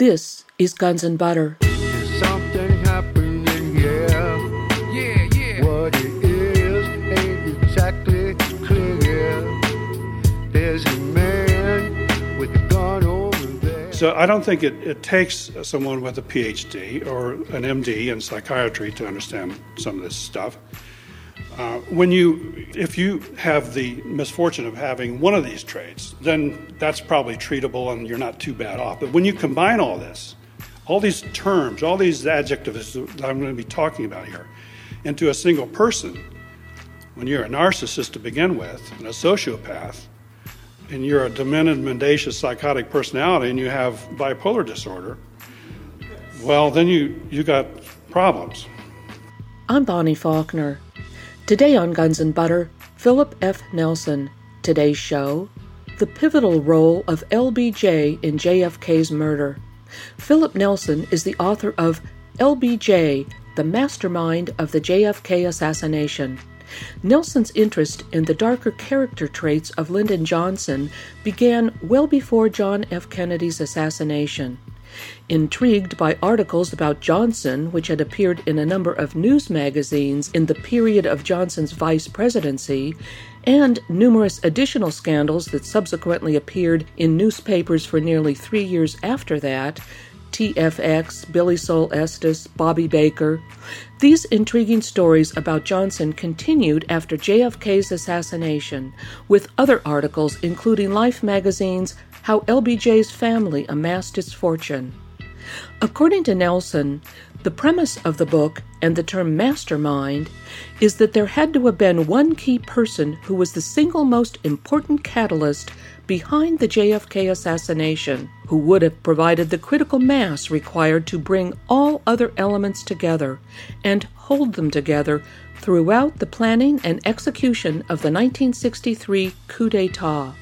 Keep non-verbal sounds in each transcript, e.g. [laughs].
This is Guns and Butter. There's something happening here. Yeah, yeah. What it is ain't exactly clear. There's a man with a gun over there. So I don't think it, it takes someone with a PhD or an MD in psychiatry to understand some of this stuff. Uh, when you, if you have the misfortune of having one of these traits, then that's probably treatable and you're not too bad off. But when you combine all this, all these terms, all these adjectives that I'm going to be talking about here, into a single person, when you're a narcissist to begin with and a sociopath, and you're a demented, mendacious, psychotic personality, and you have bipolar disorder, well, then you you got problems. I'm Bonnie Faulkner. Today on Guns and Butter, Philip F. Nelson. Today's show The pivotal role of LBJ in JFK's murder. Philip Nelson is the author of LBJ, the mastermind of the JFK assassination. Nelson's interest in the darker character traits of Lyndon Johnson began well before John F. Kennedy's assassination. Intrigued by articles about Johnson, which had appeared in a number of news magazines in the period of Johnson's vice presidency, and numerous additional scandals that subsequently appeared in newspapers for nearly three years after that TFX, Billie Sol Estes, Bobby Baker. These intriguing stories about Johnson continued after JFK's assassination, with other articles including Life magazine's How LBJ's Family Amassed Its Fortune. According to Nelson, the premise of the book and the term mastermind is that there had to have been one key person who was the single most important catalyst behind the JFK assassination, who would have provided the critical mass required to bring all other elements together and hold them together throughout the planning and execution of the 1963 coup d'etat.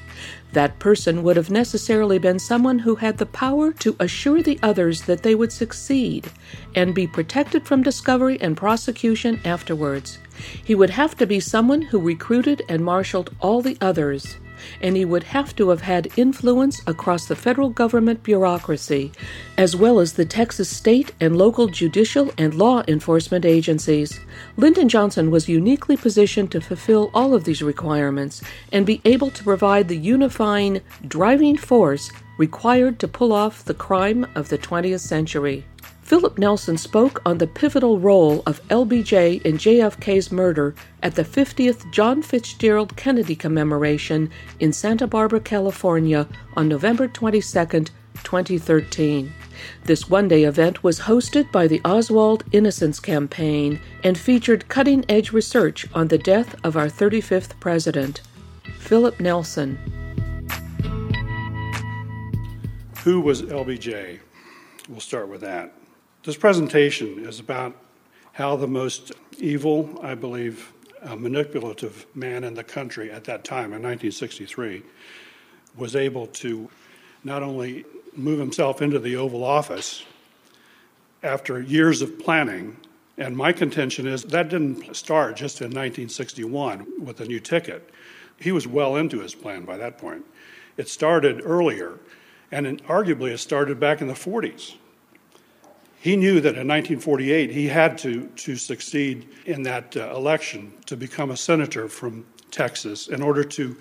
That person would have necessarily been someone who had the power to assure the others that they would succeed and be protected from discovery and prosecution afterwards. He would have to be someone who recruited and marshaled all the others, and he would have to have had influence across the federal government bureaucracy, as well as the Texas state and local judicial and law enforcement agencies. Lyndon Johnson was uniquely positioned to fulfill all of these requirements and be able to provide the unifying, driving force required to pull off the crime of the 20th century. Philip Nelson spoke on the pivotal role of LBJ in JFK's murder at the 50th John Fitzgerald Kennedy commemoration in Santa Barbara, California on November 22, 2013. This one day event was hosted by the Oswald Innocence Campaign and featured cutting edge research on the death of our 35th president, Philip Nelson. Who was LBJ? We'll start with that. This presentation is about how the most evil, I believe, uh, manipulative man in the country at that time in 1963 was able to not only move himself into the Oval Office after years of planning, and my contention is that didn't start just in 1961 with a new ticket. He was well into his plan by that point. It started earlier, and arguably it started back in the 40s he knew that in 1948 he had to, to succeed in that uh, election to become a senator from Texas in order to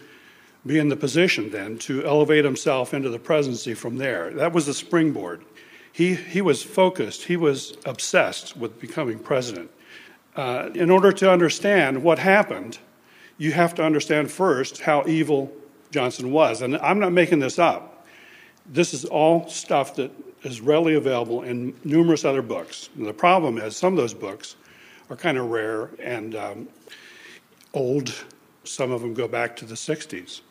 be in the position then to elevate himself into the presidency from there. That was the springboard. He, he was focused, he was obsessed with becoming president. Uh, in order to understand what happened, you have to understand first how evil Johnson was. And I'm not making this up. This is all stuff that is readily available in numerous other books. And the problem is, some of those books are kind of rare and um, old. Some of them go back to the 60s.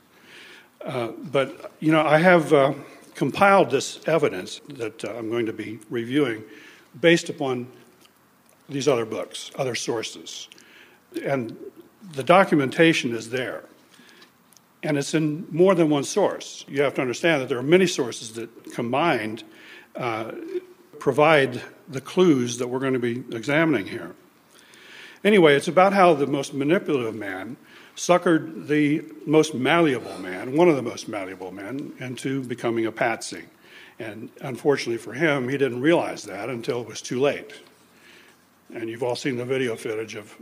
Uh, but, you know, I have uh, compiled this evidence that uh, I'm going to be reviewing based upon these other books, other sources. And the documentation is there. And it's in more than one source. You have to understand that there are many sources that combined uh, provide the clues that we're going to be examining here. Anyway, it's about how the most manipulative man suckered the most malleable man, one of the most malleable men, into becoming a patsy. And unfortunately for him, he didn't realize that until it was too late. And you've all seen the video footage of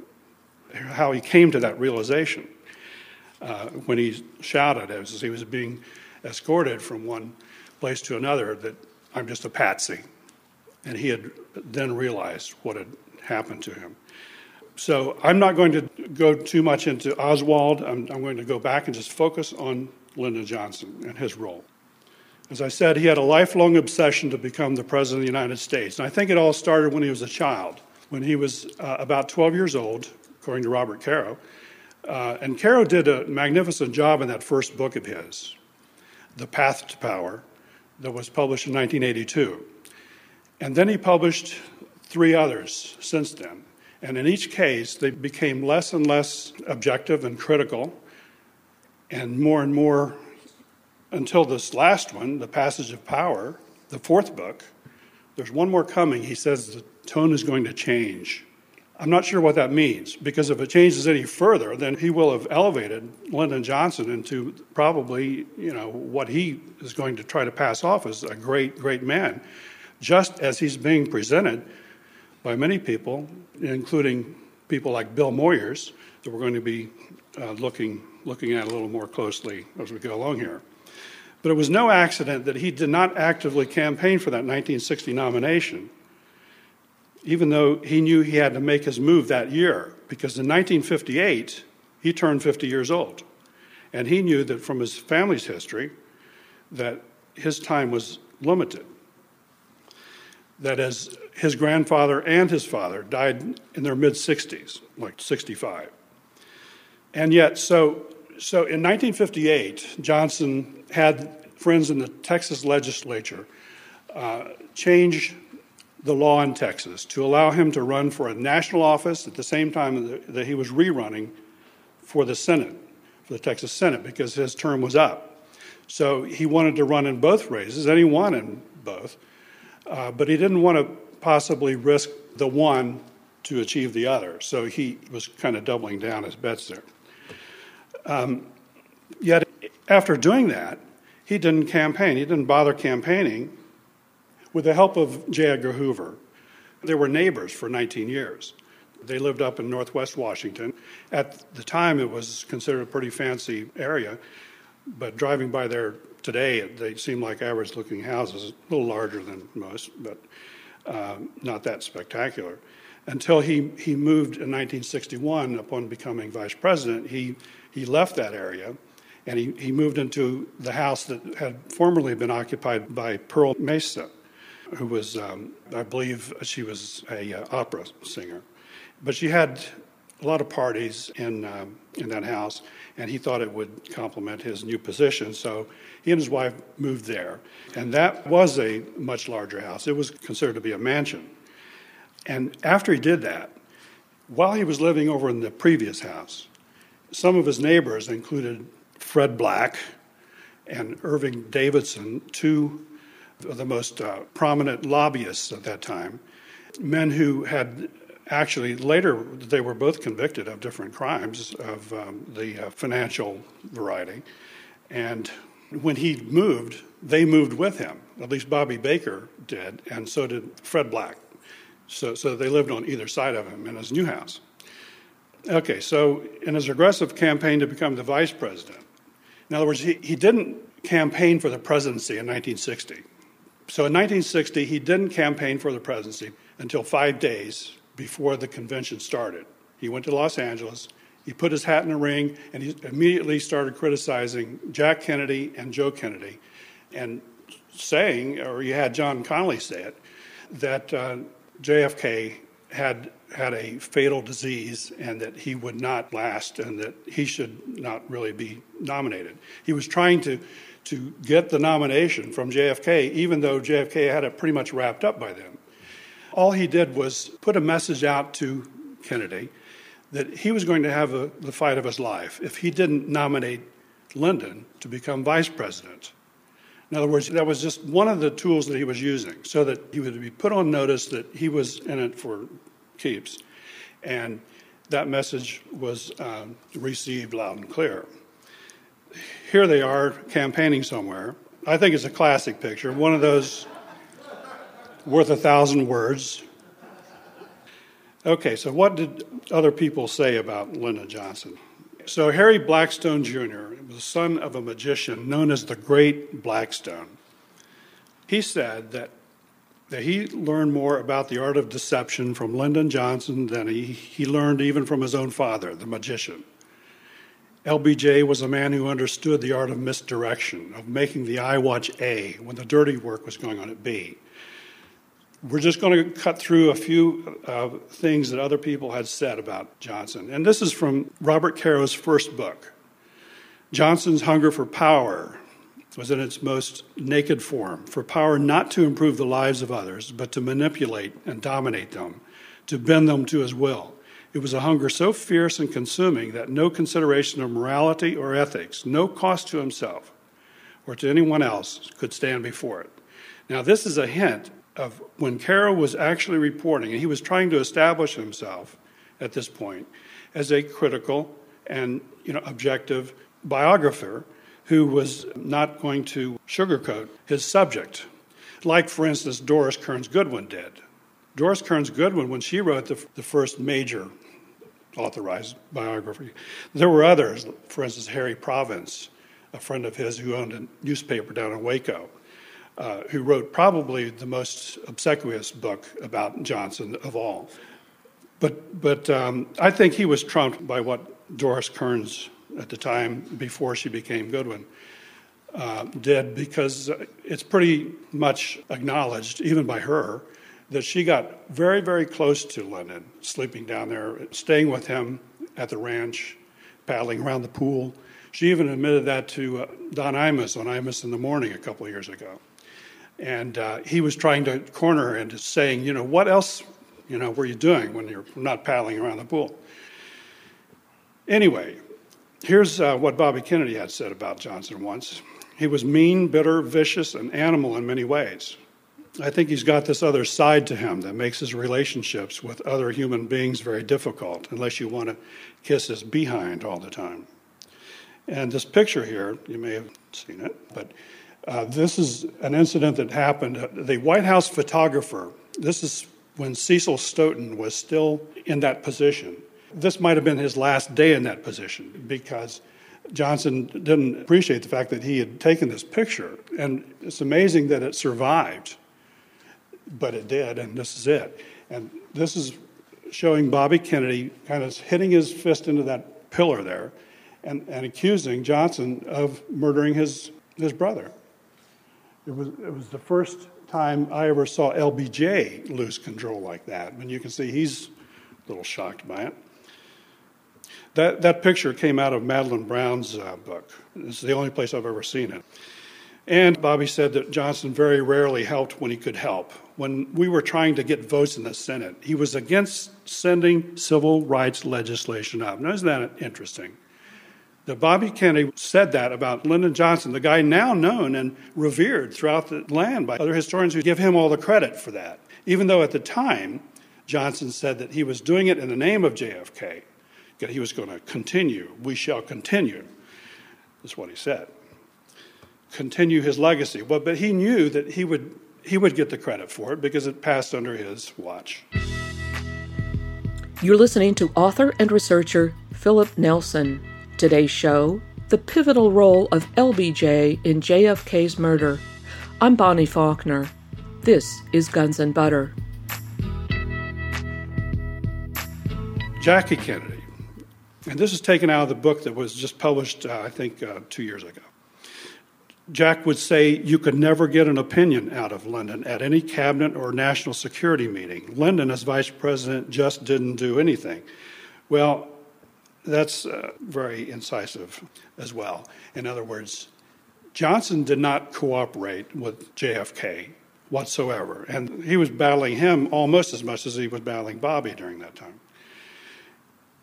how he came to that realization uh, when he shouted as he was being escorted from one place to another that I'm just a patsy. And he had then realized what had happened to him. So I'm not going to go too much into Oswald. I'm, I'm going to go back and just focus on Lyndon Johnson and his role. As I said, he had a lifelong obsession to become the President of the United States. And I think it all started when he was a child, when he was uh, about 12 years old, according to Robert Caro. Uh, and Caro did a magnificent job in that first book of his, The Path to Power, that was published in 1982. And then he published three others since then. And in each case, they became less and less objective and critical, and more and more until this last one, The Passage of Power, the fourth book. There's one more coming. He says the tone is going to change. I'm not sure what that means, because if it changes any further, then he will have elevated Lyndon Johnson into probably, you know, what he is going to try to pass off as a great, great man, just as he's being presented by many people, including people like Bill Moyers, that we're going to be uh, looking, looking at a little more closely as we go along here. But it was no accident that he did not actively campaign for that 1960 nomination, even though he knew he had to make his move that year, because in 1958, he turned 50 years old. And he knew that from his family's history, that his time was limited that as his grandfather and his father died in their mid 60s, like 65. And yet, so, so in 1958, Johnson had friends in the Texas legislature uh, change the law in Texas to allow him to run for a national office at the same time that he was rerunning for the Senate, for the Texas Senate, because his term was up. So he wanted to run in both races, and he won in both. Uh, but he didn't want to possibly risk the one to achieve the other. So he was kind of doubling down his bets there. Um, yet, after doing that, he didn't campaign. He didn't bother campaigning with the help of J. Edgar Hoover. They were neighbors for 19 years. They lived up in northwest Washington. At the time, it was considered a pretty fancy area, but driving by there today, they seem like average looking houses, a little larger than most, but uh, not that spectacular. Until he, he moved in 1961, upon becoming vice president, he, he left that area and he, he moved into the house that had formerly been occupied by Perle Mesta, who was, um, I believe, she was a uh, opera singer. But she had a lot of parties in, um, in that house, and he thought it would complement his new position. So he and his wife moved there. And that was a much larger house. It was considered to be a mansion. And after he did that, while he was living over in the previous house, some of his neighbors included Fred Black and Irving Davidson, two the most uh, prominent lobbyists at that time, men who had actually later they were both convicted of different crimes of um, the uh, financial variety. And when he moved they moved with him. At least bobby baker did and so did fred black. So, so they lived on either side of him in his new house. Okay so in his aggressive campaign to become the vice president in other words he, he didn't campaign for the presidency in 1960 so in 1960 he didn't campaign for the presidency until five days before the convention started. He went to Los Angeles, he put his hat in a ring, and he immediately started criticizing Jack Kennedy and Joe Kennedy and saying, or you had John Connally say it, that uh, JFK had had a fatal disease and that he would not last and that he should not really be nominated. He was trying to to get the nomination from JFK, even though JFK had it pretty much wrapped up by then. All he did was put a message out to Kennedy that he was going to have a, the fight of his life if he didn't nominate Lyndon to become vice president. In other words, that was just one of the tools that he was using so that he would be put on notice that he was in it for keeps. And that message was um, received loud and clear. Here they are campaigning somewhere, I think it's a classic picture, one of those worth a thousand words. Okay, so what did other people say about Lyndon Johnson? So, Harry Blackstone Jr. was the son of a magician known as the Great Blackstone. He said that, that he learned more about the art of deception from Lyndon Johnson than he, he learned even from his own father, the magician. LBJ was a man who understood the art of misdirection, of making the eye watch A when the dirty work was going on at B. We're just going to cut through a few uh, things that other people had said about Johnson. And this is from Robert Caro's first book. Johnson's hunger for power was in its most naked form for power not to improve the lives of others, but to manipulate and dominate them, to bend them to his will. It was a hunger so fierce and consuming that no consideration of morality or ethics, no cost to himself or to anyone else, could stand before it. Now, this is a hint of when Caro was actually reporting, and he was trying to establish himself at this point as a critical and you know, objective biographer who was not going to sugarcoat his subject, like, for instance, Doris Kearns Goodwin did. Doris Kearns Goodwin, when she wrote the, the first major authorized biography, there were others, for instance, Harry Provence, a friend of his who owned a newspaper down in Waco. Uh, who wrote probably the most obsequious book about Johnson of all. But, but um, I think he was trumped by what Doris Kearns, at the time before she became Goodwin, uh, did because it's pretty much acknowledged, even by her, that she got very, very close to Lyndon, sleeping down there, staying with him at the ranch, paddling around the pool. She even admitted that to uh, Don Imus on Imus in the Morning a couple of years ago. And uh, he was trying to corner her into saying, you know, what else, you know, were you doing when you're not paddling around the pool? Anyway, here's uh, what Bobby Kennedy had said about Johnson once. He was mean, bitter, vicious, and animal in many ways. I think he's got this other side to him that makes his relationships with other human beings very difficult, unless you want to kiss his behind all the time. And this picture here, you may have seen it, but uh, this is an incident that happened. The White House photographer, this is when Cecil Stoughton was still in that position. This might have been his last day in that position because Johnson didn't appreciate the fact that he had taken this picture. And it's amazing that it survived, but it did, and this is it. And this is showing Bobby Kennedy kind of hitting his fist into that pillar there and, and accusing Johnson of murdering his, his brother. It was, it was the first time I ever saw LBJ lose control like that. And you can see he's a little shocked by it. That, that picture came out of Madeleine Brown's uh, book. It's the only place I've ever seen it. And Bobby said that Johnson very rarely helped when he could help. When we were trying to get votes in the Senate, he was against sending civil rights legislation up. Now, isn't that interesting? that Bobby Kennedy said that about Lyndon Johnson, the guy now known and revered throughout the land by other historians who give him all the credit for that. Even though at the time, Johnson said that he was doing it in the name of JFK, that he was going to continue. We shall continue, is what he said. Continue his legacy. Well, but he knew that he would, he would get the credit for it because it passed under his watch. You're listening to author and researcher Philip Nelson. Today's show The Pivotal Role of LBJ in JFK's Murder. I'm Bonnie Faulkner. This is Guns and Butter. Jackie Kennedy. And this is taken out of the book that was just published, uh, I think, uh, two years ago. Jack would say you could never get an opinion out of Lyndon at any cabinet or national security meeting. Lyndon, as vice president, just didn't do anything. Well, that's uh, very incisive as well. In other words, Johnson did not cooperate with JFK whatsoever, and he was battling him almost as much as he was battling Bobby during that time.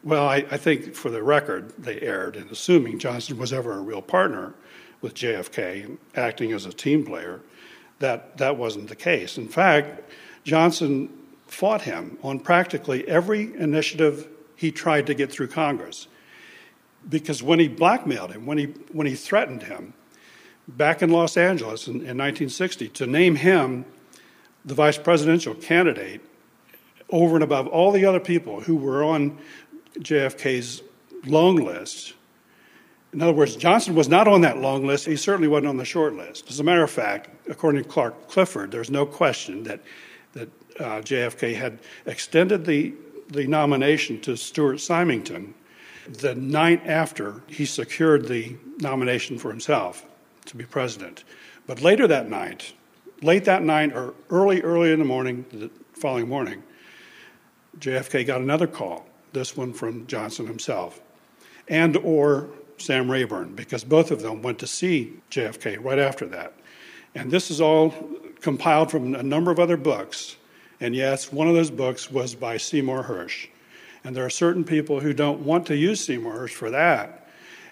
Well, I, I think for the record, they erred in assuming Johnson was ever a real partner with JFK, acting as a team player. That, that wasn't the case. In fact, Johnson fought him on practically every initiative he tried to get through Congress. Because when he blackmailed him, when he, when he threatened him, back in Los Angeles in, in 1960 to name him the vice presidential candidate over and above all the other people who were on JFK's long list. In other words, Johnson was not on that long list. He certainly wasn't on the short list. As a matter of fact, according to Clark Clifford, there's no question that, that uh, JFK had extended the, the nomination to Stuart Symington the night after he secured the nomination for himself to be president. But later that night, late that night or early, early in the morning, the following morning, JFK got another call, this one from Johnson himself, and or Sam Rayburn, because both of them went to see JFK right after that. And this is all compiled from a number of other books. And yes, one of those books was by Seymour Hersh. And there are certain people who don't want to use Seymour Hersh for that.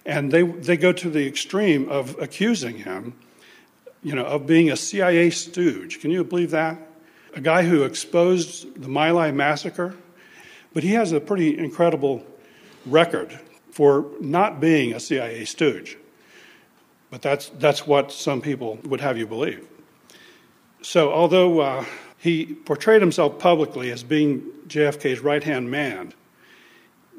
And they, they go to the extreme of accusing him, you know, of being a CIA stooge. Can you believe that? A guy who exposed the My Lai massacre, but he has a pretty incredible record for not being a CIA stooge. But that's, that's what some people would have you believe. So, although uh, he portrayed himself publicly as being JFK's right hand man,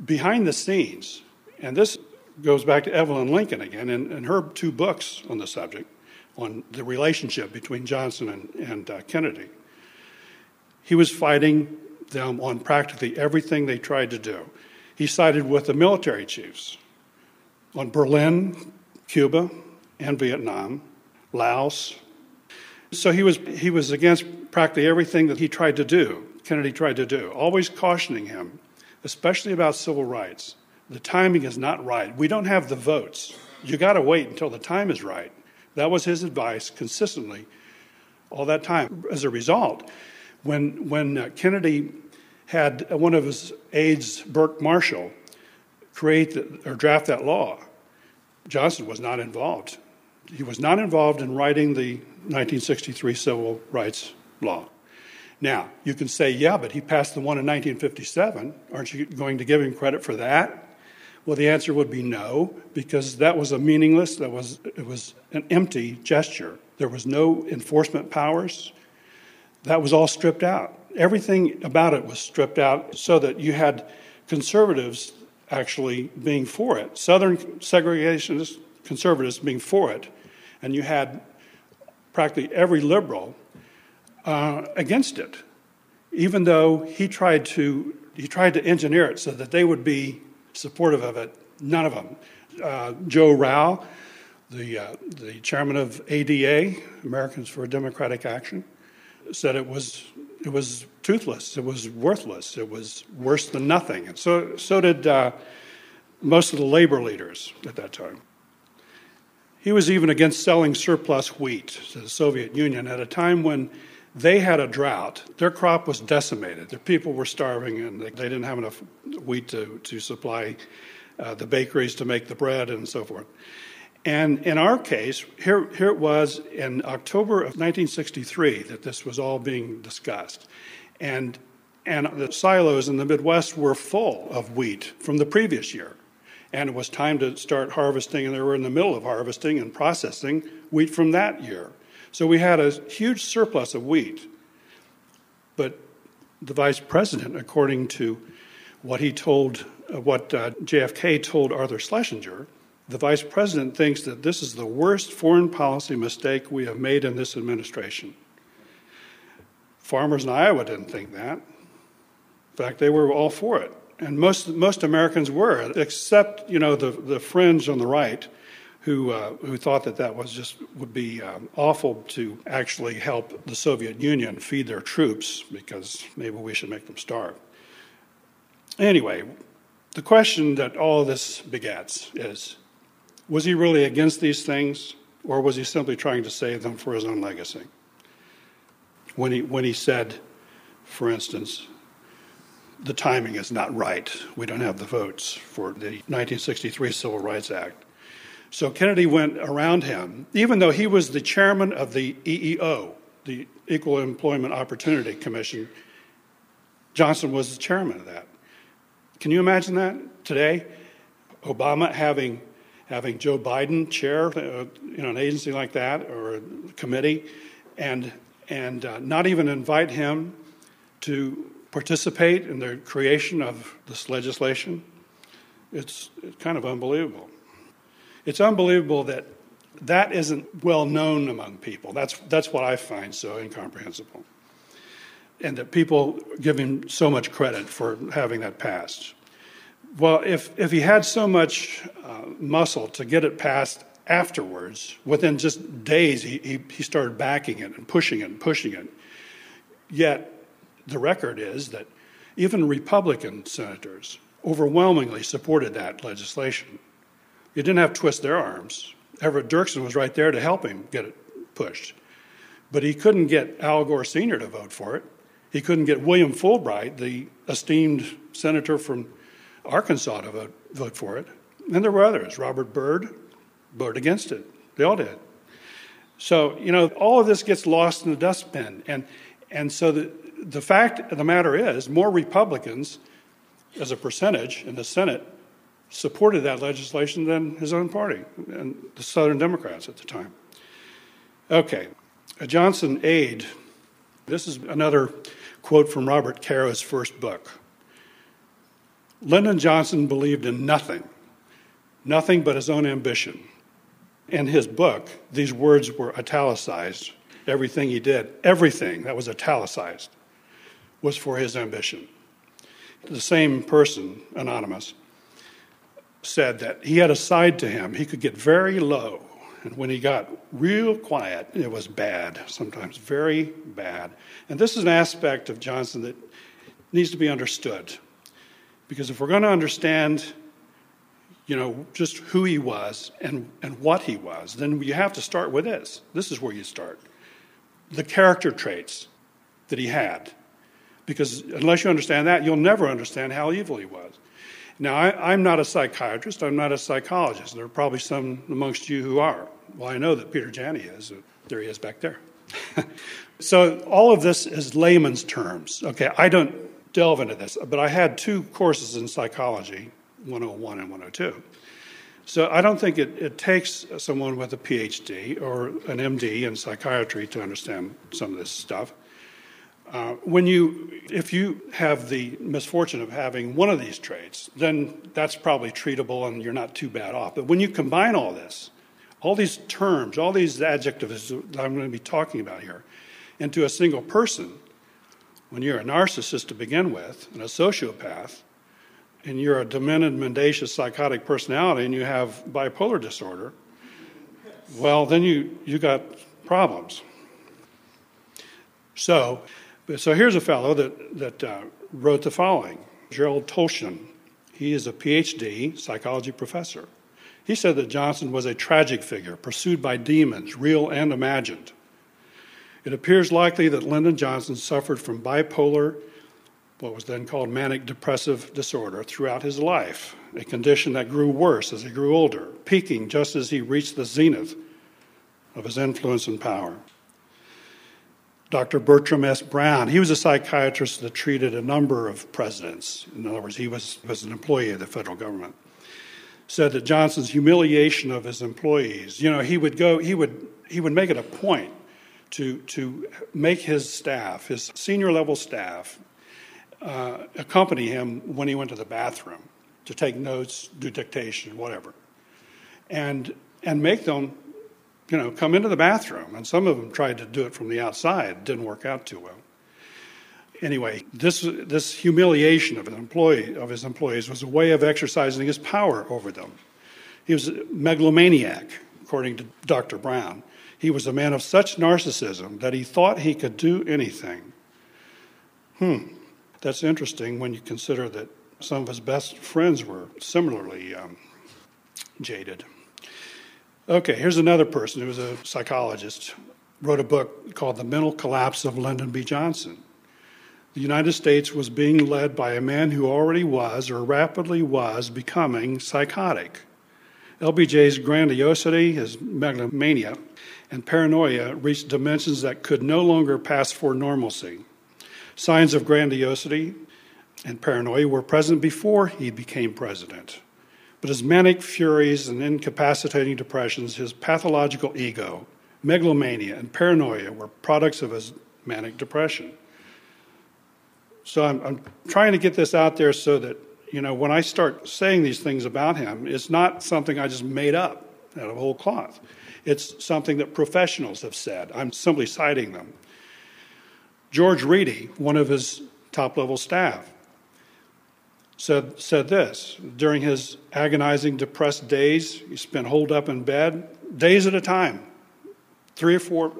behind the scenes, and this goes back to Evelyn Lincoln again and, and her two books on the subject, on the relationship between Johnson and, and uh, Kennedy. He was fighting them on practically everything they tried to do. He sided with the military chiefs on Berlin, Cuba, and Vietnam, Laos. So he was, he was against practically everything that he tried to do, Kennedy tried to do, always cautioning him, especially about civil rights. The timing is not right. We don't have the votes. You got to wait until the time is right. That was his advice consistently all that time. As a result, when, when uh, Kennedy had one of his aides, Burke Marshall, create or draft that law, Johnson was not involved. He was not involved in writing the 1963 Civil Rights Law. Now, you can say, yeah, but he passed the one in 1957. Aren't you going to give him credit for that? Well, the answer would be no, because that was a meaningless, that was, it was an empty gesture. There was no enforcement powers. That was all stripped out. Everything about it was stripped out so that you had conservatives actually being for it, Southern segregationist conservatives being for it, and you had practically every liberal uh, against it, even though he tried to he tried to engineer it so that they would be supportive of it. None of them. Uh, Joe Rauh, the, uh, the chairman of ADA, Americans for Democratic Action, said it was, it was toothless, it was worthless, it was worse than nothing. And so, so did uh, most of the labor leaders at that time. He was even against selling surplus wheat to the Soviet Union at a time when they had a drought. Their crop was decimated. Their people were starving, and they, they didn't have enough wheat to, to supply uh, the bakeries to make the bread and so forth. And in our case, here, here it was in October of 1963 that this was all being discussed. And, and the silos in the Midwest were full of wheat from the previous year. And it was time to start harvesting, and they were in the middle of harvesting and processing wheat from that year. So we had a huge surplus of wheat. But the vice president, according to what he told, uh, what uh, JFK told Arthur Schlesinger, the vice president thinks that this is the worst foreign policy mistake we have made in this administration. Farmers in Iowa didn't think that. In fact, they were all for it. And most, most Americans were, except, you know, the, the fringe on the right who, uh, who thought that that was just would be um, awful to actually help the Soviet Union feed their troops because maybe we should make them starve. Anyway, the question that all this begets is was he really against these things or was he simply trying to save them for his own legacy? When he, when he said, for instance, the timing is not right. We don't have the votes for the 1963 Civil Rights Act. So Kennedy went around him, even though he was the chairman of the EEO, the Equal Employment Opportunity Commission. Johnson was the chairman of that. Can you imagine that today? Obama having, having Joe Biden chair uh, an agency like that or a committee and, and uh, not even invite him to participate in the creation of this legislation, it's, it's kind of unbelievable. It's unbelievable that that isn't well known among people. That's, that's what I find so incomprehensible. And that people give him so much credit for having that passed. Well, if, if he had so much uh, muscle to get it passed afterwards, within just days, he, he, he started backing it and pushing it and pushing it. Yet, the record is that even Republican senators overwhelmingly supported that legislation. You didn't have to twist their arms. Everett Dirksen was right there to help him get it pushed. But he couldn't get Al Gore Sr. to vote for it. He couldn't get William Fulbright, the esteemed senator from Arkansas, to vote, vote for it. And there were others. Robert Byrd voted against it. They all did. So, you know, all of this gets lost in the dustbin. And, and so the, the fact of the matter is, more Republicans, as a percentage in the Senate, supported that legislation than his own party and the Southern Democrats at the time. Okay, a Johnson aide. This is another quote from Robert Caro's first book. Lyndon Johnson believed in nothing, nothing but his own ambition. In his book, these words were italicized. Everything he did, everything that was italicized, was for his ambition. The same person, anonymous, said that he had a side to him. He could get very low. And when he got real quiet, it was bad, sometimes very bad. And this is an aspect of Johnson that needs to be understood. Because if we're going to understand, you know, just who he was and, and what he was, then you have to start with this. This is where you start. The character traits that he had. Because unless you understand that, you'll never understand how evil he was. Now, I, am not a psychiatrist, I'm not a psychologist. There are probably some amongst you who are. Well, I know that Peter Janney is. There he is back there. [laughs] so, all of this is layman's terms. Okay, I don't delve into this, but I had two courses in psychology 101 and 102. So, I don't think it, it takes someone with a PhD or an MD in psychiatry to understand some of this stuff. Uh, when you, if you have the misfortune of having one of these traits, then that's probably treatable and you're not too bad off. But when you combine all this, all these terms, all these adjectives that I'm going to be talking about here, into a single person, when you're a narcissist to begin with, and a sociopath, and you're a demented, mendacious, psychotic personality, and you have bipolar disorder, well, then you, you got problems. So, so here's a fellow that, that uh, wrote the following Gerald Tolshan. He is a PhD psychology professor. He said that Johnson was a tragic figure, pursued by demons, real and imagined. It appears likely that Lyndon Johnson suffered from bipolar, what was then called manic depressive disorder, throughout his life, a condition that grew worse as he grew older, peaking just as he reached the zenith of his influence and power. Dr. Bertram S. Brown, he was a psychiatrist that treated a number of presidents. In other words, he was, was an employee of the federal government. Said that Johnson's humiliation of his employees, you know, he would go, he would, he would make it a point to, to make his staff, his senior level staff, uh, accompany him when he went to the bathroom to take notes, do dictation, whatever, and, and make them you know, come into the bathroom. And some of them tried to do it from the outside. It didn't work out too well. Anyway, this, this humiliation of, an employee, of his employees was a way of exercising his power over them. He was a megalomaniac, according to Dr. Brown. He was a man of such narcissism that he thought he could do anything. Hmm, that's interesting when you consider that some of his best friends were similarly um, jaded. Okay, here's another person who was a psychologist, wrote a book called The Mental Collapse of Lyndon B. Johnson. The United States was being led by a man who already was, or rapidly was, becoming psychotic. LBJ's grandiosity, his megalomania, and paranoia reached dimensions that could no longer pass for normalcy. Signs of grandiosity and paranoia were present before he became president. But his manic furies and incapacitating depressions, his pathological ego, megalomania, and paranoia were products of his manic depression. So I'm, I'm trying to get this out there so that, you know, when I start saying these things about him, it's not something I just made up out of whole cloth. It's something that professionals have said. I'm simply citing them. George Reedy, one of his top level staff, said, said this during his agonizing, depressed days, he spent holed up in bed days at a time, three or four,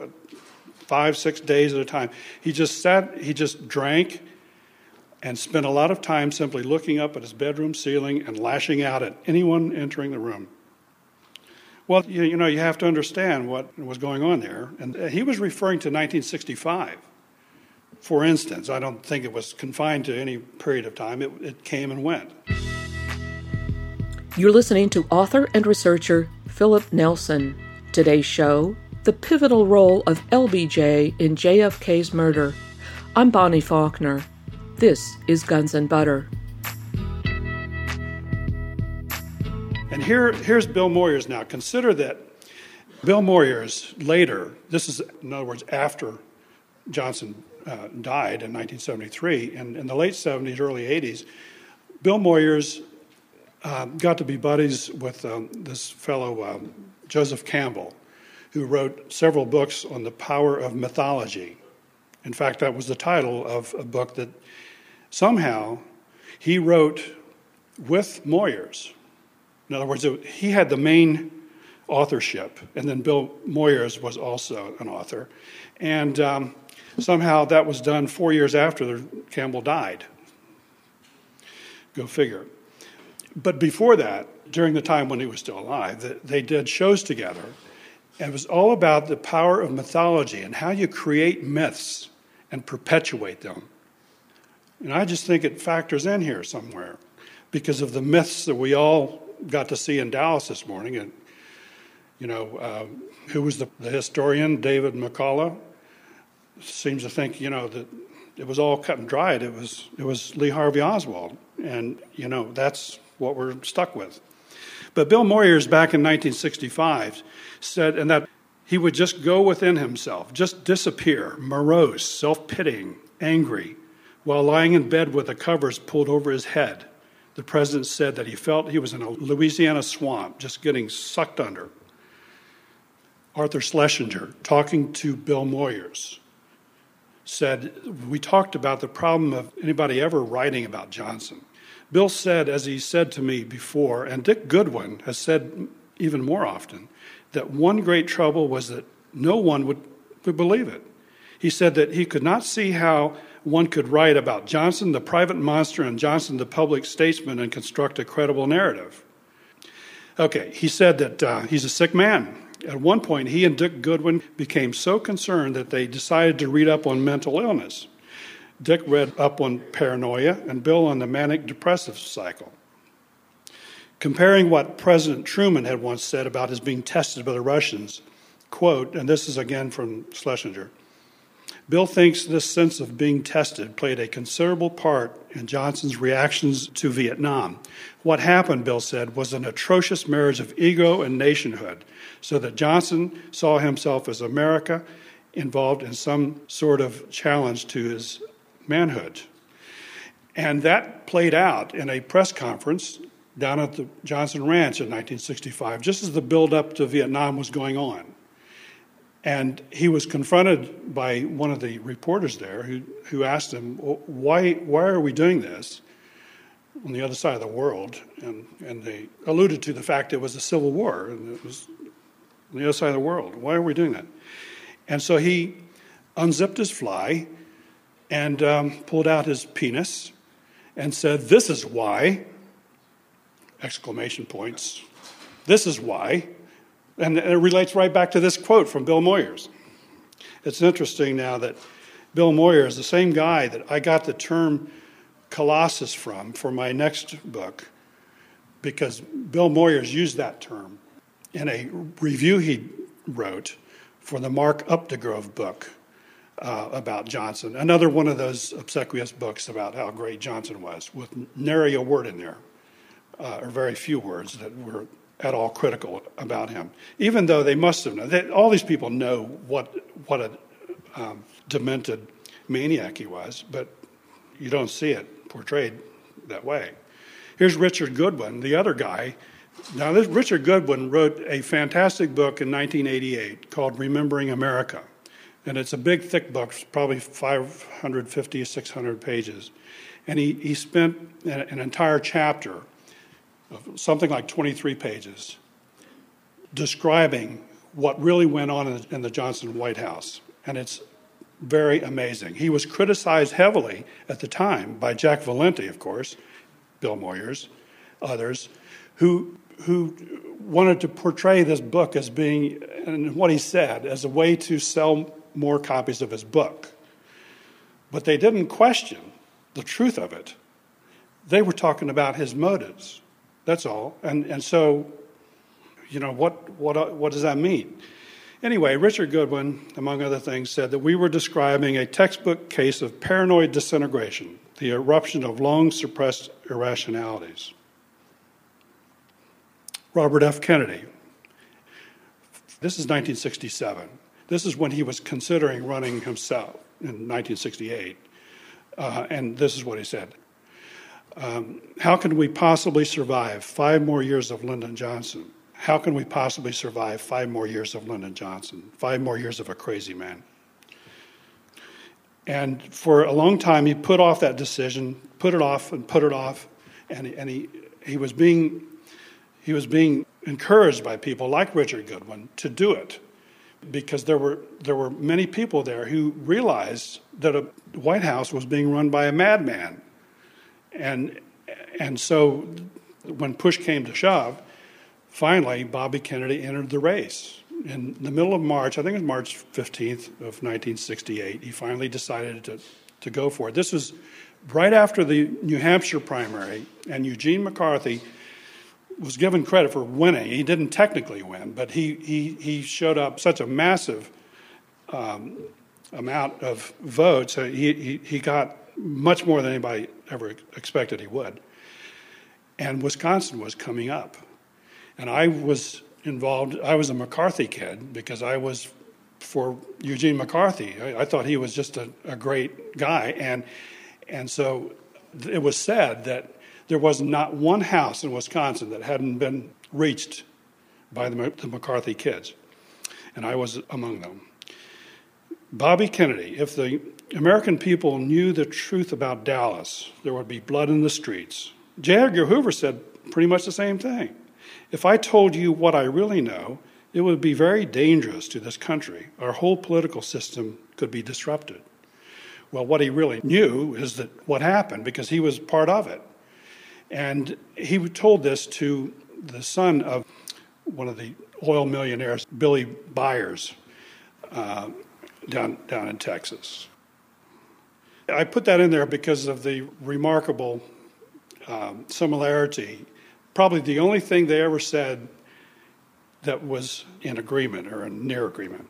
five, six days at a time. He just sat, he just drank and spent a lot of time simply looking up at his bedroom ceiling and lashing out at anyone entering the room. Well, you, you know, you have to understand what was going on there. And uh, he was referring to 1965. For instance, I don't think it was confined to any period of time, it, it came and went. You're listening to author and researcher Philip Nelson. Today's show The Pivotal Role of LBJ in JFK's Murder. I'm Bonnie Faulkner. This is Guns and Butter. And here, here's Bill Moyers now. Consider that Bill Moyers later, this is, in other words, after Johnson uh, died in 1973, and in the late 70s, early 80s, Bill Moyers uh, got to be buddies with um, this fellow, um, Joseph Campbell, who wrote several books on the power of mythology. In fact, that was the title of a book that somehow he wrote with Moyers. In other words, it, he had the main authorship, and then Bill Moyers was also an author. And um, somehow that was done four years after Campbell died. Go figure. But before that, during the time when he was still alive, they did shows together. And it was all about the power of mythology and how you create myths and perpetuate them. And I just think it factors in here somewhere because of the myths that we all got to see in Dallas this morning. And, you know, uh, who was the, the historian? David McCullough seems to think, you know, that it was all cut and dried. It was, it was Lee Harvey Oswald. And, you know, that's what we're stuck with. But Bill Moyers back in 1965 said, and that he would just go within himself, just disappear, morose, self pitying, angry, while lying in bed with the covers pulled over his head. The president said that he felt he was in a Louisiana swamp, just getting sucked under. Arthur Schlesinger, talking to Bill Moyers, said, We talked about the problem of anybody ever writing about Johnson. Bill said, as he said to me before, and Dick Goodwin has said even more often, that one great trouble was that no one would, would believe it. He said that he could not see how one could write about Johnson, the private monster, and Johnson, the public statesman, and construct a credible narrative. Okay, he said that uh, he's a sick man. At one point, he and Dick Goodwin became so concerned that they decided to read up on mental illness. Dick read up on paranoia, and Bill on the manic depressive cycle. Comparing what President Truman had once said about his being tested by the Russians, quote, and this is again from Schlesinger Bill thinks this sense of being tested played a considerable part in Johnson's reactions to Vietnam. What happened, Bill said, was an atrocious marriage of ego and nationhood, so that Johnson saw himself as America involved in some sort of challenge to his manhood. And that played out in a press conference down at the Johnson Ranch in 1965, just as the buildup to Vietnam was going on. And he was confronted by one of the reporters there who, who asked him, why, why are we doing this on the other side of the world? And, and they alluded to the fact it was a civil war and it was on the other side of the world. Why are we doing that? And so he unzipped his fly and um, pulled out his penis and said, This is why! Exclamation points. This is why and it relates right back to this quote from Bill Moyers. It's interesting now that Bill Moyers, the same guy that I got the term Colossus from for my next book, because Bill Moyers used that term in a review he wrote for the Mark Updegrove book uh, about Johnson. Another one of those obsequious books about how great Johnson was, with nary a word in there. uh, or very few words that were at all critical about him, even though they must have known. They, all these people know what, what a um, demented maniac he was, but you don't see it portrayed that way. Here's Richard Goodwin, the other guy. Now, this, Richard Goodwin wrote a fantastic book in 1988 called Remembering America. And it's a big, thick book, probably 550, 600 pages. And he, he spent an entire chapter something like 23 pages describing what really went on in the, Johnson White House. And it's very amazing. He was criticized heavily at the time by Jack Valenti, of course, Bill Moyers, others, who, who wanted to portray this book as being, and what he said, as a way to sell more copies of his book. But they didn't question the truth of it. They were talking about his motives. That's all. And, and so, you know, what, what, what does that mean? Anyway, Richard Goodwin, among other things, said that we were describing a textbook case of paranoid disintegration, the eruption of long suppressed irrationalities. Robert F. Kennedy. This is 1967. This is when he was considering running himself in 1968. Uh, and this is what he said um, how can we possibly survive five more years of Lyndon Johnson? How can we possibly survive five more years of Lyndon Johnson? Five more years of a crazy man? And for a long time, he put off that decision, put it off and put it off, and, and he, he, was being, he was being encouraged by people like Richard Goodwin to do it because there were, there were many people there who realized that a White House was being run by a madman and, and so when push came to shove, finally Bobby Kennedy entered the race. In the middle of March, I think it was March 15th of 1968, he finally decided to, to go for it. This was right after the New Hampshire primary, and Eugene McCarthy was given credit for winning. He didn't technically win, but he, he, he showed up such a massive um, amount of votes. He, he, he got much more than anybody ever expected he would. And Wisconsin was coming up. And I was involved, I was a McCarthy kid because I was for Eugene McCarthy. I, I thought he was just a, a great guy. And, and so it was said that there was not one house in Wisconsin that hadn't been reached by the, the McCarthy kids. And I was among them. Bobby Kennedy, if the American people knew the truth about Dallas, there would be blood in the streets. J. Edgar Hoover said pretty much the same thing. If I told you what I really know, it would be very dangerous to this country. Our whole political system could be disrupted. Well, what he really knew is that what happened because he was part of it. And he told this to the son of one of the oil millionaires, Billy Byars, uh, down, down in Texas. I put that in there because of the remarkable um, similarity. Probably the only thing they ever said that was in agreement or in near agreement.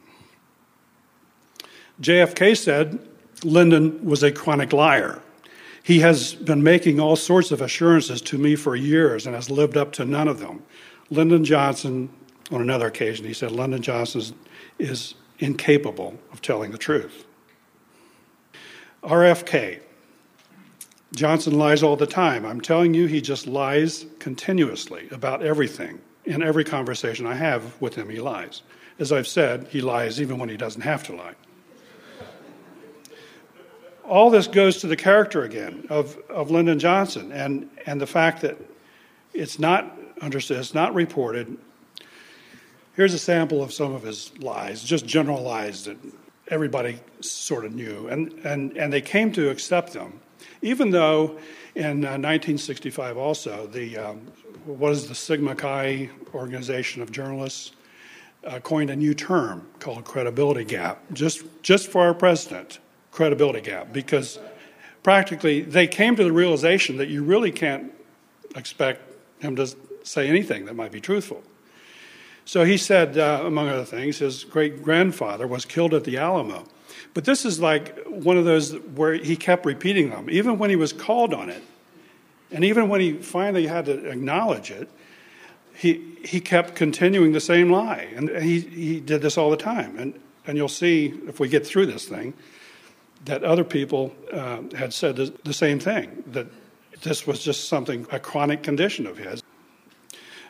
JFK said Lyndon was a chronic liar. He has been making all sorts of assurances to me for years and has lived up to none of them. Lyndon Johnson, on another occasion, he said Lyndon Johnson is incapable of telling the truth. RFK. Johnson lies all the time. I'm telling you, he just lies continuously about everything. In every conversation I have with him, he lies. As I've said, he lies even when he doesn't have to lie. All this goes to the character again of, of Lyndon Johnson and, and the fact that it's not understood, it's not reported. Here's a sample of some of his lies, just general lies that everybody sort of knew, and, and, and they came to accept them, even though in uh, 1965 also, the, um, what is the Sigma Chi organization of journalists uh, coined a new term called credibility gap, just, just for our president, credibility gap, because practically they came to the realization that you really can't expect him to say anything that might be truthful. So he said, uh, among other things, his great grandfather was killed at the Alamo. But this is like one of those where he kept repeating them. Even when he was called on it, And even when he finally had to acknowledge it, he, he kept continuing the same lie. And he, he did this all the time. And, and you'll see if we get through this thing that other people uh, had said the same thing, that this was just something, a chronic condition of his.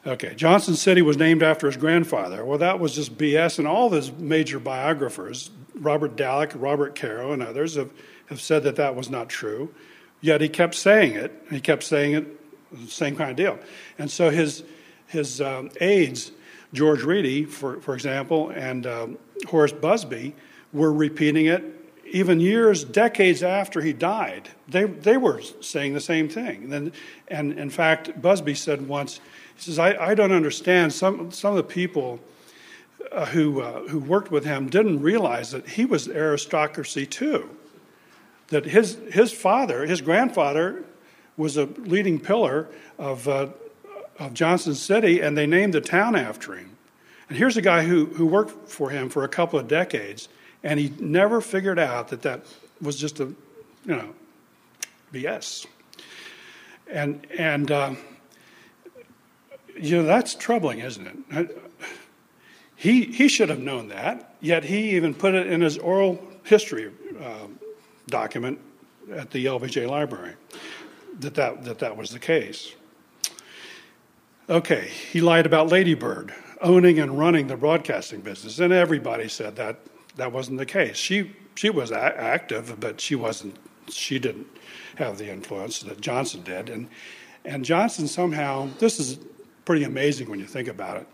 Okay, Johnson City was named after his grandfather. Well, that was just BS, and all his major biographers, Robert Dallek, Robert Caro, and others, have, have said that that was not true. Yet he kept saying it, he kept saying it, same kind of deal. And so his, his um, aides, George Reedy, for, for example, and um, Horace Busby, were repeating it even years, decades after he died. They, they were saying the same thing. And, and in fact, Busby said once, he says, I, I don't understand. Some, some of the people uh, who, uh, who worked with him didn't realize that he was aristocracy too. That his, his father, his grandfather, was a leading pillar of, uh, of Johnson City, and they named the town after him. And here's a guy who, who worked for him for a couple of decades, and he never figured out that that was just a, you know, BS. And, and uh, you know, that's troubling, isn't it? He, he should have known that, yet he even put it in his oral history uh, document at the LBJ library that that, that that was the case. Okay, he lied about Ladybird owning and running the broadcasting business, and everybody said that that wasn't the case. She she was a- active, but she wasn't. She didn't have the influence that Johnson did, and and Johnson somehow this is pretty amazing when you think about it,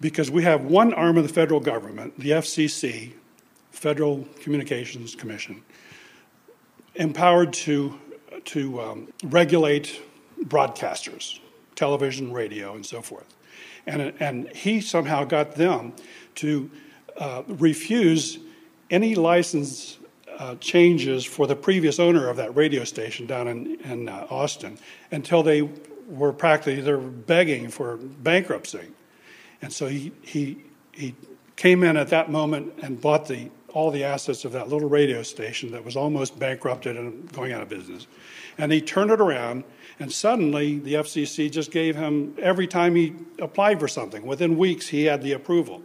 because we have one arm of the federal government, the FCC, Federal Communications Commission, empowered to, to um, regulate broadcasters, television, radio, and so forth. And, and he somehow got them to uh, refuse any license uh, changes for the previous owner of that radio station down in, in uh, Austin until they were practically they're begging for bankruptcy, and so he he he came in at that moment and bought the all the assets of that little radio station that was almost bankrupted and going out of business, and he turned it around. And suddenly, the FCC just gave him every time he applied for something. Within weeks, he had the approval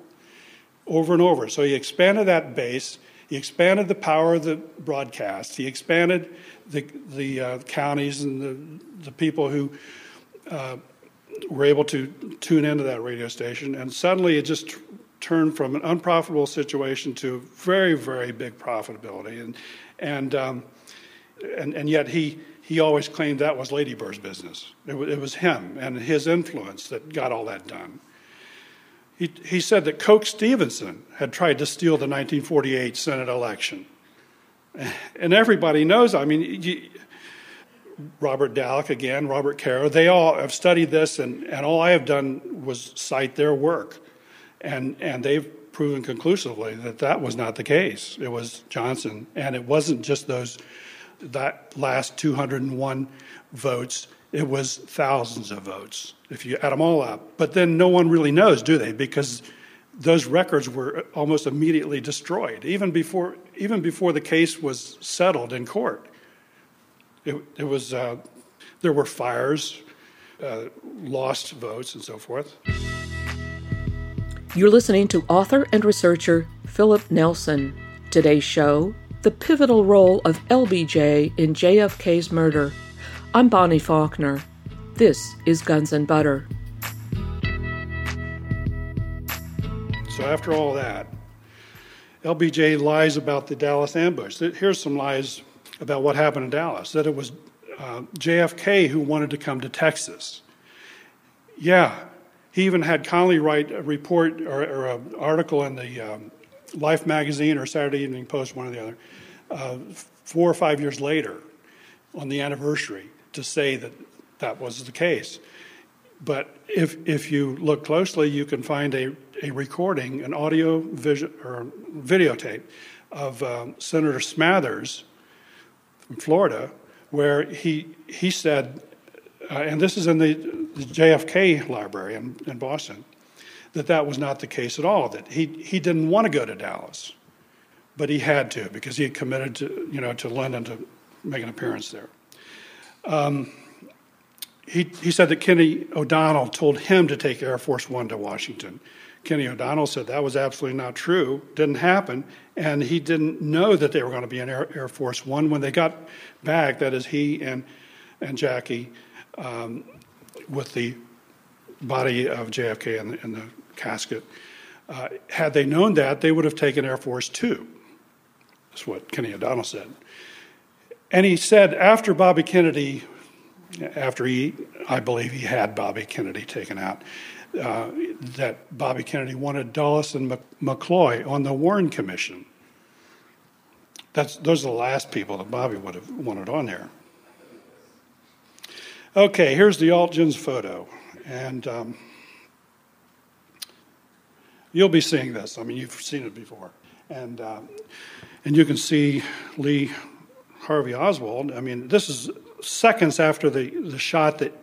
over and over. So he expanded that base. He expanded the power of the broadcast. He expanded the, the uh, counties and the, the people who uh, were able to tune into that radio station, and suddenly it just turned from an unprofitable situation to very, very big profitability. And and um, and, and yet he he always claimed that was Lady Bird's business. It was, it was him and his influence that got all that done. He, he said that Coke Stevenson had tried to steal the 1948 Senate election. And everybody knows, I mean, you, Robert Dallek again, Robert Caro, they all have studied this, and, and all I have done was cite their work. And, and they've proven conclusively that that was not the case. It was Johnson, and it wasn't just those that last 201 votes. It was thousands of votes if you add them all up. But then no one really knows, do they? Because those records were almost immediately destroyed, even before even before the case was settled in court. It, it was, uh, there were fires, uh, lost votes, and so forth. You're listening to author and researcher Philip Nelson. Today's show The Pivotal Role of LBJ in JFK's Murder. I'm Bonnie Faulkner. This is Guns and Butter. So, after all that, LBJ lies about the Dallas ambush. Here's some lies about what happened in Dallas, that it was uh, JFK who wanted to come to Texas. Yeah, he even had Connally write a report or, or an article in the um, Life magazine or Saturday Evening Post, one or the other, uh, four or five years later on the anniversary to say that that was the case. But if, if you look closely, you can find a, a recording, an audio vision, or videotape of um, Senator Smathers Florida, where he, he said, uh, and this is in the, the JFK library in, in Boston, that that was not the case at all, that he, he didn't want to go to Dallas, but he had to because he had committed to, you know, to Lyndon to make an appearance there. Um, he, he said that Kenny O'Donnell told him to take Air Force One to Washington. Kenny O'Donnell said that was absolutely not true, didn't happen, and he didn't know that they were going to be in Air, Air Force One when they got back. That is, he and and Jackie um, with the body of JFK in the, in the casket. Uh, had they known that, they would have taken Air Force Two. That's what Kenny O'Donnell said. And he said after Bobby Kennedy, after he, I believe he had Bobby Kennedy taken out, uh, that Bobby Kennedy wanted Dulles and McCloy on the Warren Commission. That's, those are the last people that Bobby would have wanted on there. Okay, here's the Altgens photo. And um, you'll be seeing this. I mean, you've seen it before. And, uh, and you can see Lee Harvey Oswald. I mean, this is seconds after the, the shot that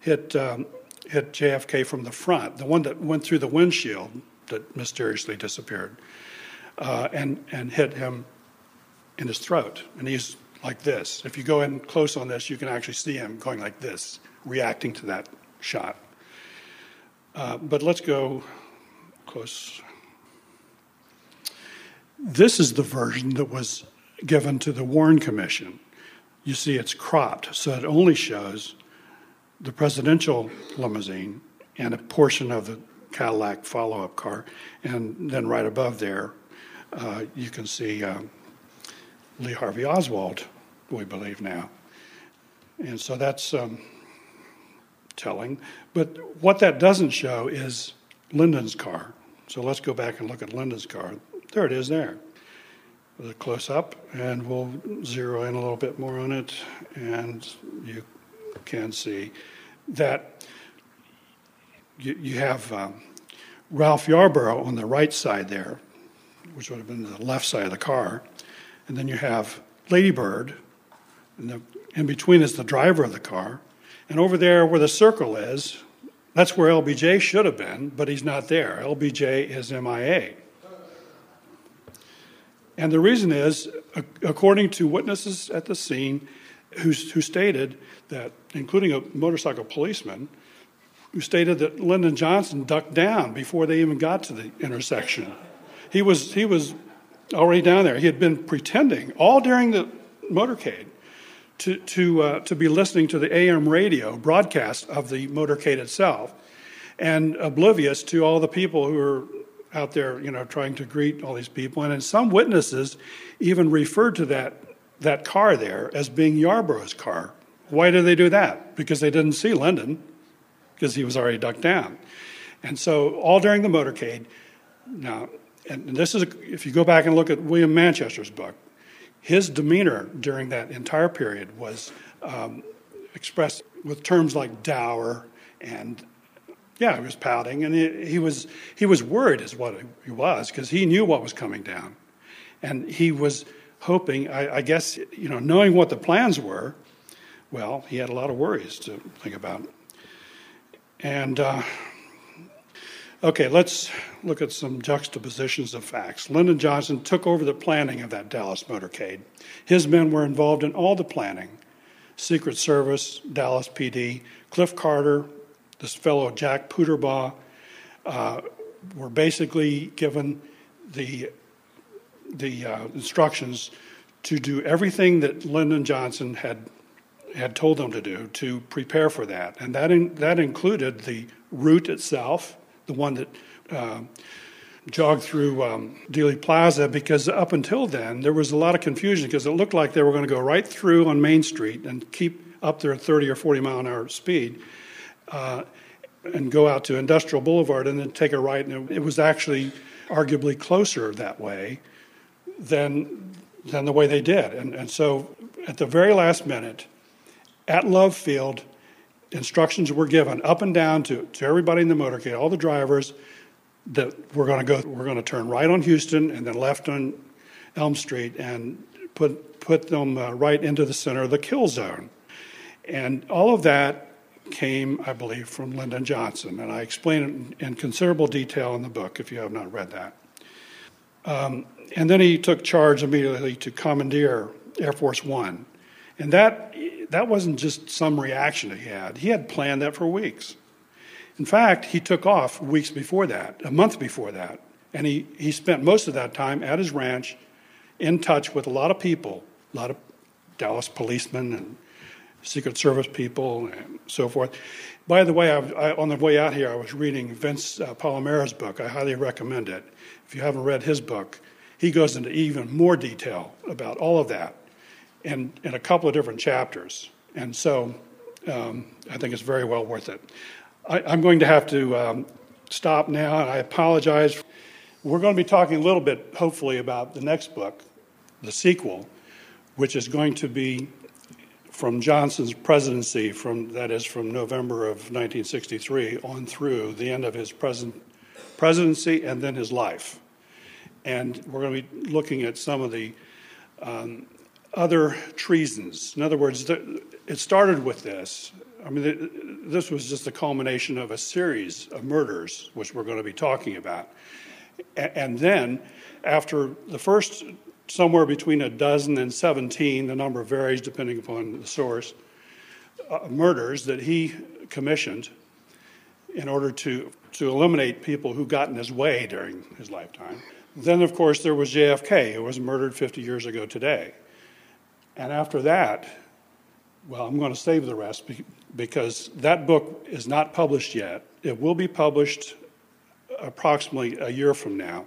hit um, hit JFK from the front, the one that went through the windshield that mysteriously disappeared, uh, and, and hit him in his throat. And he's like this. If you go in close on this, you can actually see him going like this, reacting to that shot. Uh, but let's go close. This is the version that was given to the Warren Commission. You see, it's cropped, so it only shows the presidential limousine and a portion of the Cadillac follow up car. And then right above there, uh, you can see uh, Lee Harvey Oswald, we believe now. And so that's um, telling. But what that doesn't show is Lyndon's car. So let's go back and look at Lyndon's car. There it is there. A close up, and we'll zero in a little bit more on it, and you can see that you, you have um, Ralph Yarborough on the right side there, which would have been the left side of the car, and then you have Lady Bird, and the, in between is the driver of the car, and over there where the circle is, that's where LBJ should have been, but he's not there. LBJ is MIA. And the reason is, according to witnesses at the scene, who, who stated that, including a motorcycle policeman, who stated that Lyndon Johnson ducked down before they even got to the intersection. He was, he was already down there. He had been pretending all during the motorcade to, to, uh, to be listening to the AM radio broadcast of the motorcade itself and oblivious to all the people who were out there, you know, trying to greet all these people. And some witnesses even referred to that that car there as being Yarborough's car. Why did they do that? Because they didn't see Lyndon, because he was already ducked down. And so, all during the motorcade, now, and this is, if you go back and look at William Manchester's book, his demeanor during that entire period was um, expressed with terms like dour and yeah, he was pouting, and he, he was he was worried, is what he was, because he knew what was coming down, and he was hoping, I, I, guess, you know, knowing what the plans were, well, he had a lot of worries to think about. And, uh, okay, let's look at some juxtapositions of facts. Lyndon Johnson took over the planning of that Dallas motorcade. His men were involved in all the planning Secret Service, Dallas PD, Cliff Carter, this fellow Jack Puterbaugh uh, were basically given the the uh, instructions to do everything that Lyndon Johnson had had told them to do to prepare for that, and that in, that included the route itself, the one that. Uh, jogged through um, Dealey Plaza because up until then there was a lot of confusion because it looked like they were going to go right through on Main Street and keep up their 30 or 40 mile an hour speed uh, and go out to Industrial Boulevard and then take a right. And it was actually arguably closer that way than, than the way they did. And, and so at the very last minute, at Love Field, instructions were given up and down to, to everybody in the motorcade, all the drivers, that we're going to go, we're going to turn right on Houston and then left on Elm Street and put, put them uh, right into the center of the kill zone. And all of that came, I believe, from Lyndon Johnson. And I explain it in considerable detail in the book if you have not read that. Um, and then he took charge immediately to commandeer Air Force One. And that, that wasn't just some reaction he had, he had planned that for weeks. In fact, he took off weeks before that, a month before that, and he, he spent most of that time at his ranch in touch with a lot of people, a lot of Dallas policemen and Secret Service people and so forth. By the way, I, I, on the way out here, I was reading Vince uh, Palamara's book. I highly recommend it. If you haven't read his book, he goes into even more detail about all of that in, in a couple of different chapters. And so um, I think it's very well worth it. I, am going to have to um, stop now, and I apologize. We're going to be talking a little bit, hopefully, about the next book, the sequel, which is going to be from Johnson's presidency, from that is from November of 1963 on through the end of his present, presidency and then his life. And we're going to be looking at some of the um, other treasons. In other words, it started with this. I mean, this was just the culmination of a series of murders, which we're going to be talking about. And then, after the first somewhere between a dozen and 17, the number varies depending upon the source, uh, murders that he commissioned in order to, to eliminate people who got in his way during his lifetime. Then, of course, there was JFK, who was murdered 50 years ago today. And after that, well, I'm going to save the rest because that book is not published yet. It will be published approximately a year from now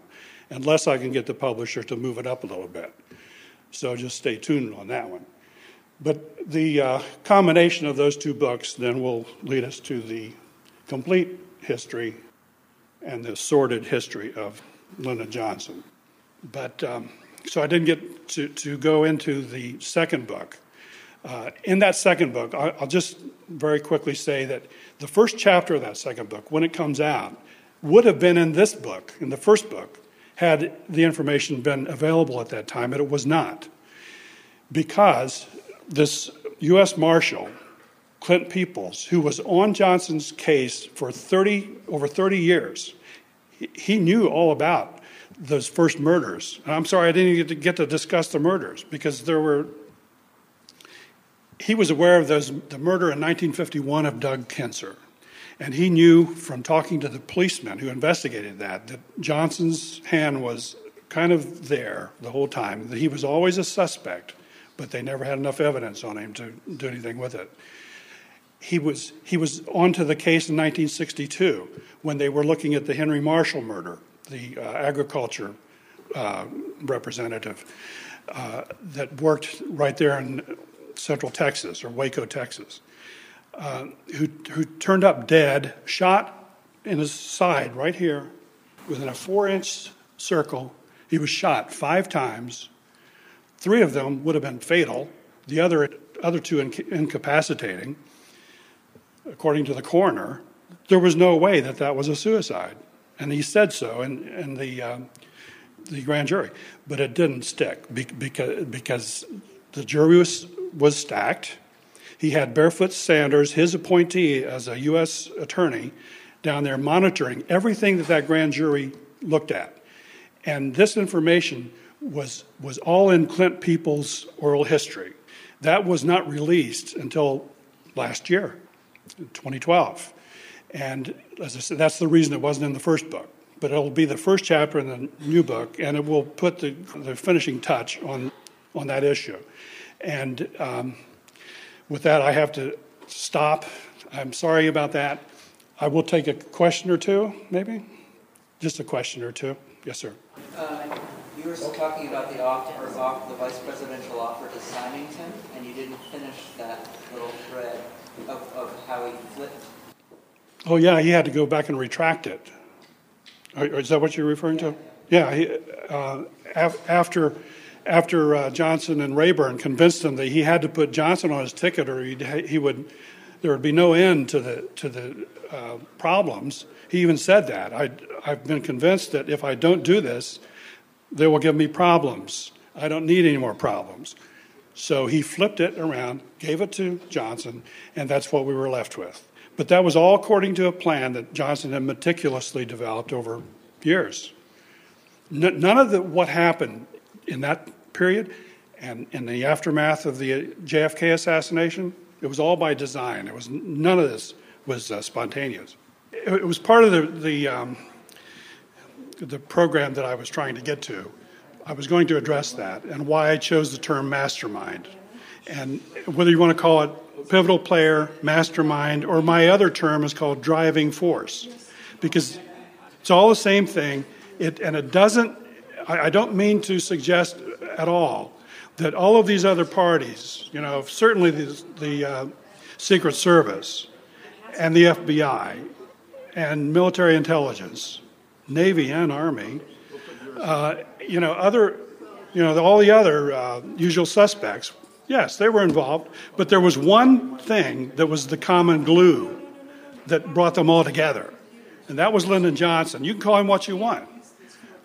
unless I can get the publisher to move it up a little bit. So just stay tuned on that one. But the uh, combination of those two books then will lead us to the complete history and the sordid history of Lyndon Johnson. But um, so I didn't get to, to go into the second book. Uh, in that second book, I'll just very quickly say that the first chapter of that second book, when it comes out, would have been in this book, in the first book, had the information been available at that time, but it was not. Because this U.S. Marshal, Clint Peoples, who was on Johnson's case for 30, over 30 years, he knew all about those first murders. I'm sorry I didn't get to, get to discuss the murders because there were. He was aware of those, the murder in 1951 of Doug Kinser. And he knew from talking to the policeman who investigated that that Johnson's hand was kind of there the whole time, that he was always a suspect, but they never had enough evidence on him to do anything with it. He was, he was onto the case in 1962 when they were looking at the Henry Marshall murder, the uh, agriculture uh, representative uh, that worked right there in central Texas or Waco, Texas. Uh, who, who turned up dead, shot in his side right here, within a four inch circle. He was shot five times. Three of them would have been fatal, the other, other two inc- incapacitating. According to the coroner, there was no way that that was a suicide. And he said so in, in the, uh, the grand jury. But it didn't stick because, because the jury was, was stacked he had Barefoot Sanders, his appointee as a U.S. attorney, down there monitoring everything that that grand jury looked at. And this information was, was all in Clint Peoples' oral history. That was not released until last year, 2012. And as I said, that's the reason it wasn't in the first book. But it'll be the first chapter in the new book, and it will put the, the finishing touch on, on that issue. And um, with that, I have to stop. I'm sorry about that. I will take a question or two, maybe? Just a question or two. Yes, sir. Uh, you were talking about the offer, off, the vice presidential offer to Symington, and you didn't finish that little thread of, of how he flipped. Oh, yeah, he had to go back and retract it. Is that what you're referring to? Yeah, he, uh, after after uh, Johnson and Rayburn convinced him that he had to put Johnson on his ticket or he would there would be no end to the to the uh, problems. He even said that I I've been convinced that if I don't do this, they will give me problems. I don't need any more problems. So he flipped it around, gave it to Johnson, and that's what we were left with. But that was all according to a plan that Johnson had meticulously developed over years. None of the, what happened in that period And in the aftermath of the JFK assassination, it was all by design. It was none of this was uh, spontaneous. It, it, was part of the the, um, the program that I was trying to get to. I was going to address that and why I chose the term mastermind. And whether you want to call it pivotal player, mastermind, or my other term is called driving force, because it's all the same thing. It, and it doesn't, I, I don't mean to suggest at all that all of these other parties, you know, certainly the, the uh, Secret Service and the FBI and military intelligence, Navy and Army, uh, you know, other, you know, all the other uh, usual suspects, yes, they were involved, but there was one thing that was the common glue that brought them all together, and that was Lyndon Johnson. You can call him what you want.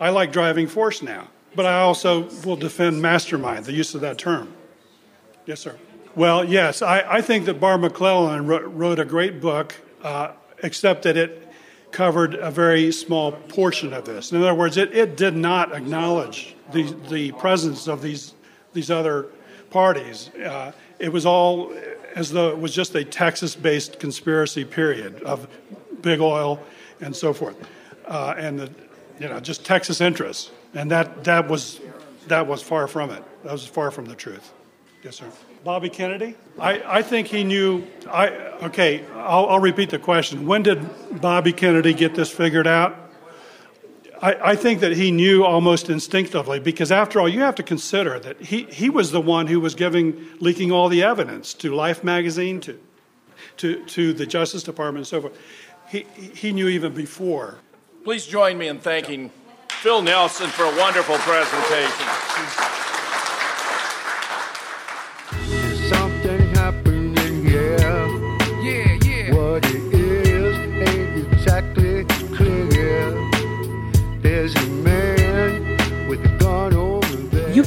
I like driving force now, but I also will defend mastermind, the use of that term. Yes, sir. Well, yes, I, I think that Barr McClellan wrote, wrote a great book, uh, except that it covered a very small portion of this. In other words, it, it did not acknowledge the, the presence of these, these other parties. Uh, it was all as though it was just a Texas based conspiracy period of big oil and so forth. Uh, and the, you know, just Texas interests. And that, that, was, that was far from it. That was far from the truth. Yes, sir. Bobby Kennedy? I, I think he knew. I, okay, I'll, I'll repeat the question. When did Bobby Kennedy get this figured out? I, I, think that he knew almost instinctively because, after all, you have to consider that he, he was the one who was giving, leaking all the evidence to Life magazine, to, to, to the Justice Department, and so forth. He, he knew even before. Please join me in thanking Phil Nelson for a wonderful presentation.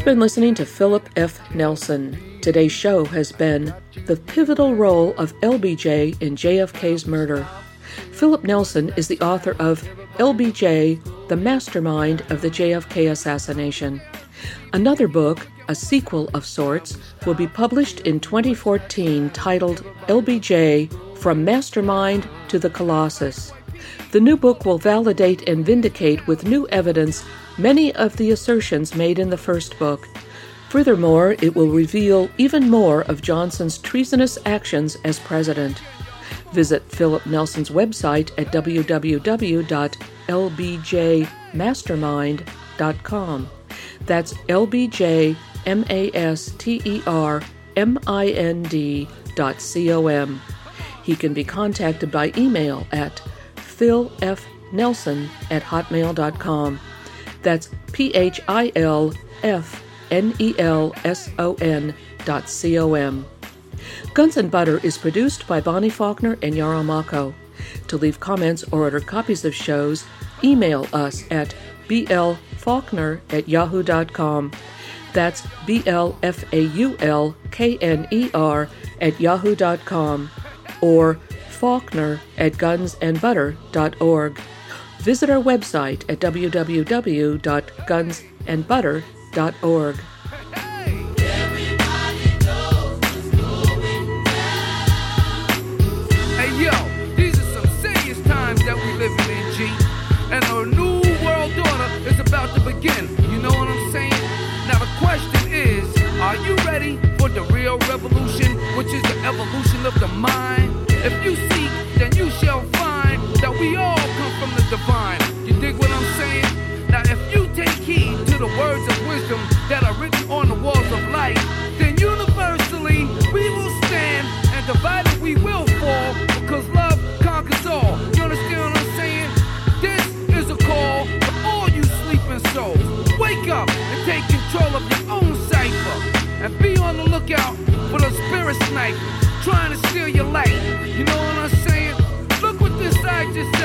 Been listening to Philip F. Nelson. Today's show has been The Pivotal Role of LBJ in JFK's Murder. Philip Nelson is the author of LBJ, the Mastermind of the JFK Assassination. Another book, a sequel of sorts, will be published in 2014 titled LBJ From Mastermind to the Colossus. The new book will validate and vindicate with new evidence many of the assertions made in the first book. Furthermore, it will reveal even more of Johnson's treasonous actions as president. Visit Philip Nelson's website at www.lbjmastermind.com. That's L B J M A S T E R M I N D dot C O M. He can be contacted by email at philfnelson at hotmail.com. That's P H I L F N E L S O N dot C O M. Guns and Butter is produced by Bonnie Faulkner and Yarrow Mahko. To leave comments or order copies of shows, email us at blfaulkner at yahoo.com. That's B L F A U L K N E R at yahoo.com or Faulkner at gunsandbutter.org. Visit our website at www.gunsandbutter.org. Hey yo, these are some serious times that we living in, G. And a new world order is about to begin. You know what I'm saying? Now the question is, are you ready for the real revolution, which is the evolution of the mind? If you seek, terrorist sniper trying to steal your life. You know what I'm saying? Look what this I just